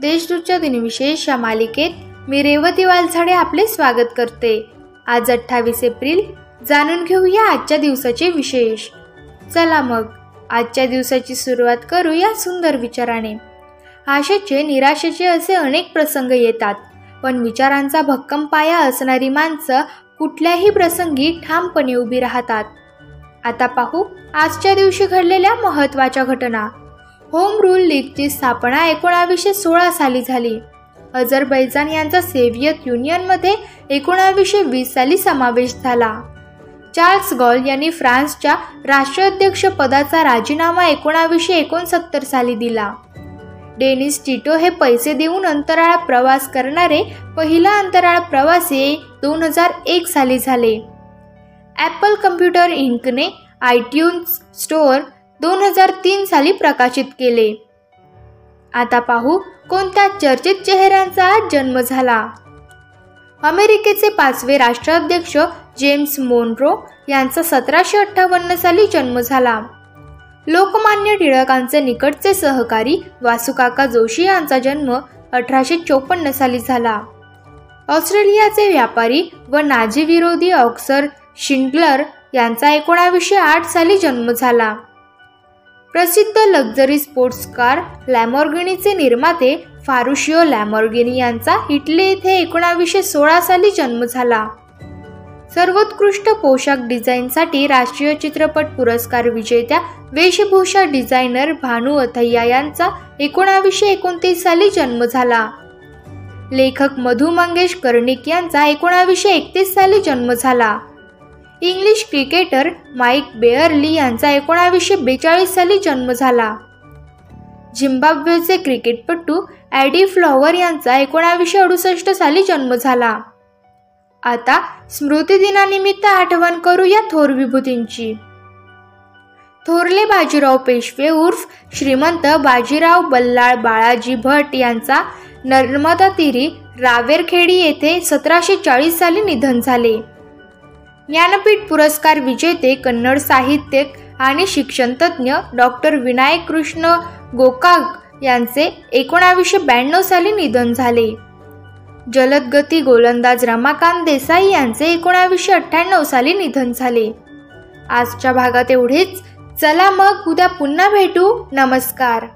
देशदूतच्या दिनविशेष या मालिकेत मी रेवती वालझाडे आपले स्वागत करते. आज अठ्ठावीस एप्रिल. जाणून घेऊया आजच्या दिवसाचे विशेष. चला मग आजच्या दिवसाची सुरुवात करू या सुंदर विचाराने. आशेचे निराशेचे असे अनेक प्रसंग येतात पण विचारांचा भक्कम पाया असणारी माणसं कुठल्याही प्रसंगी ठामपणे उभी राहतात. आता पाहू आजच्या दिवशी घडलेल्या महत्त्वाच्या घटना. होम रूल लीगची स्थापना एकोणावीसशे सोळा साली झाली. अझरबैजान यांचा सेव्हियत युनियनमध्ये एकोणावीसशे वीस साली समावेश झाला. चार्ल्स गॉल यांनी फ्रान्सच्या राष्ट्राध्यक्ष पदाचा राजीनामा एकोणावीसशे एकोणसत्तर साली दिला. डेनिस टिटो हे पैसे देऊन अंतराळ प्रवास करणारे पहिला अंतराळ प्रवासी दोन हजार एक साली झाले. ॲपल कम्प्युटर इंकने आयट्यून्स स्टोअर दोन हजार तीन साली प्रकाशित केले. आता पाहू कोणत्या चर्चित चेहऱ्यांचा आज जन्म झाला. अमेरिकेचे पाचवे राष्ट्राध्यक्ष जेम्स मोनरो यांचा सतराशे अठ्ठावन्न साली जन्म झाला. लोकमान्य टिळकांचे निकटचे सहकारी वासुकाका जोशी यांचा जन्म अठराशे चोपन्न साली झाला. ऑस्ट्रेलियाचे व्यापारी व नाझी विरोधी ऑक्सर शिंडलर यांचा एकोणावीसशे आठ साली जन्म झाला. प्रसिद्ध लक्झरी स्पोर्ट्स कार लॅमॉर्गिनीचे निर्माते फारुशिओ लॅमॉर्गिनी यांचा इटली येथे एकोणावीसशे सोळा साली जन्म झाला. सर्वोत्कृष्ट पोशाख डिझाईनसाठी राष्ट्रीय चित्रपट पुरस्कार विजेत्या वेशभूषा डिझायनर भानू अथय्या यांचा एकोणावीसशे एकोणतीस साली जन्म झाला. लेखक मधु मंगेश कर्णिक यांचा एकोणावीसशे एकतीस साली जन्म झाला. इंग्लिश क्रिकेटर माईक बेअरली यांचा एकोणावीसशे बेचाळीस साली जन्म झाला. झिम्बाब्वेचे क्रिकेटपटू ॲडी फ्लॉवर यांचा एकोणावीसशे अडुसष्ट साली जन्म झाला. आता स्मृतिदिनानिमित्त आठवण करू या थोर विभूतींची. थोरले बाजीराव पेशवे उर्फ श्रीमंत बाजीराव बल्लाळ बाळाजी भट यांचा नर्मदा तिरी रावेरखेडी येथे सतराशे चाळीस साली निधन झाले. ज्ञानपीठ पुरस्कार विजेते कन्नड साहित्यिक आणि शिक्षणतज्ञ डॉक्टर विनायक कृष्ण गोकाक यांचे एकोणावीसशे ब्याण्णव साली निधन झाले. जलदगती गोलंदाज रमाकांत देसाई यांचे एकोणावीसशे अठ्ठ्याण्णव साली निधन झाले. आजच्या भागात एवढेच. चला मग उद्या पुन्हा भेटू. नमस्कार.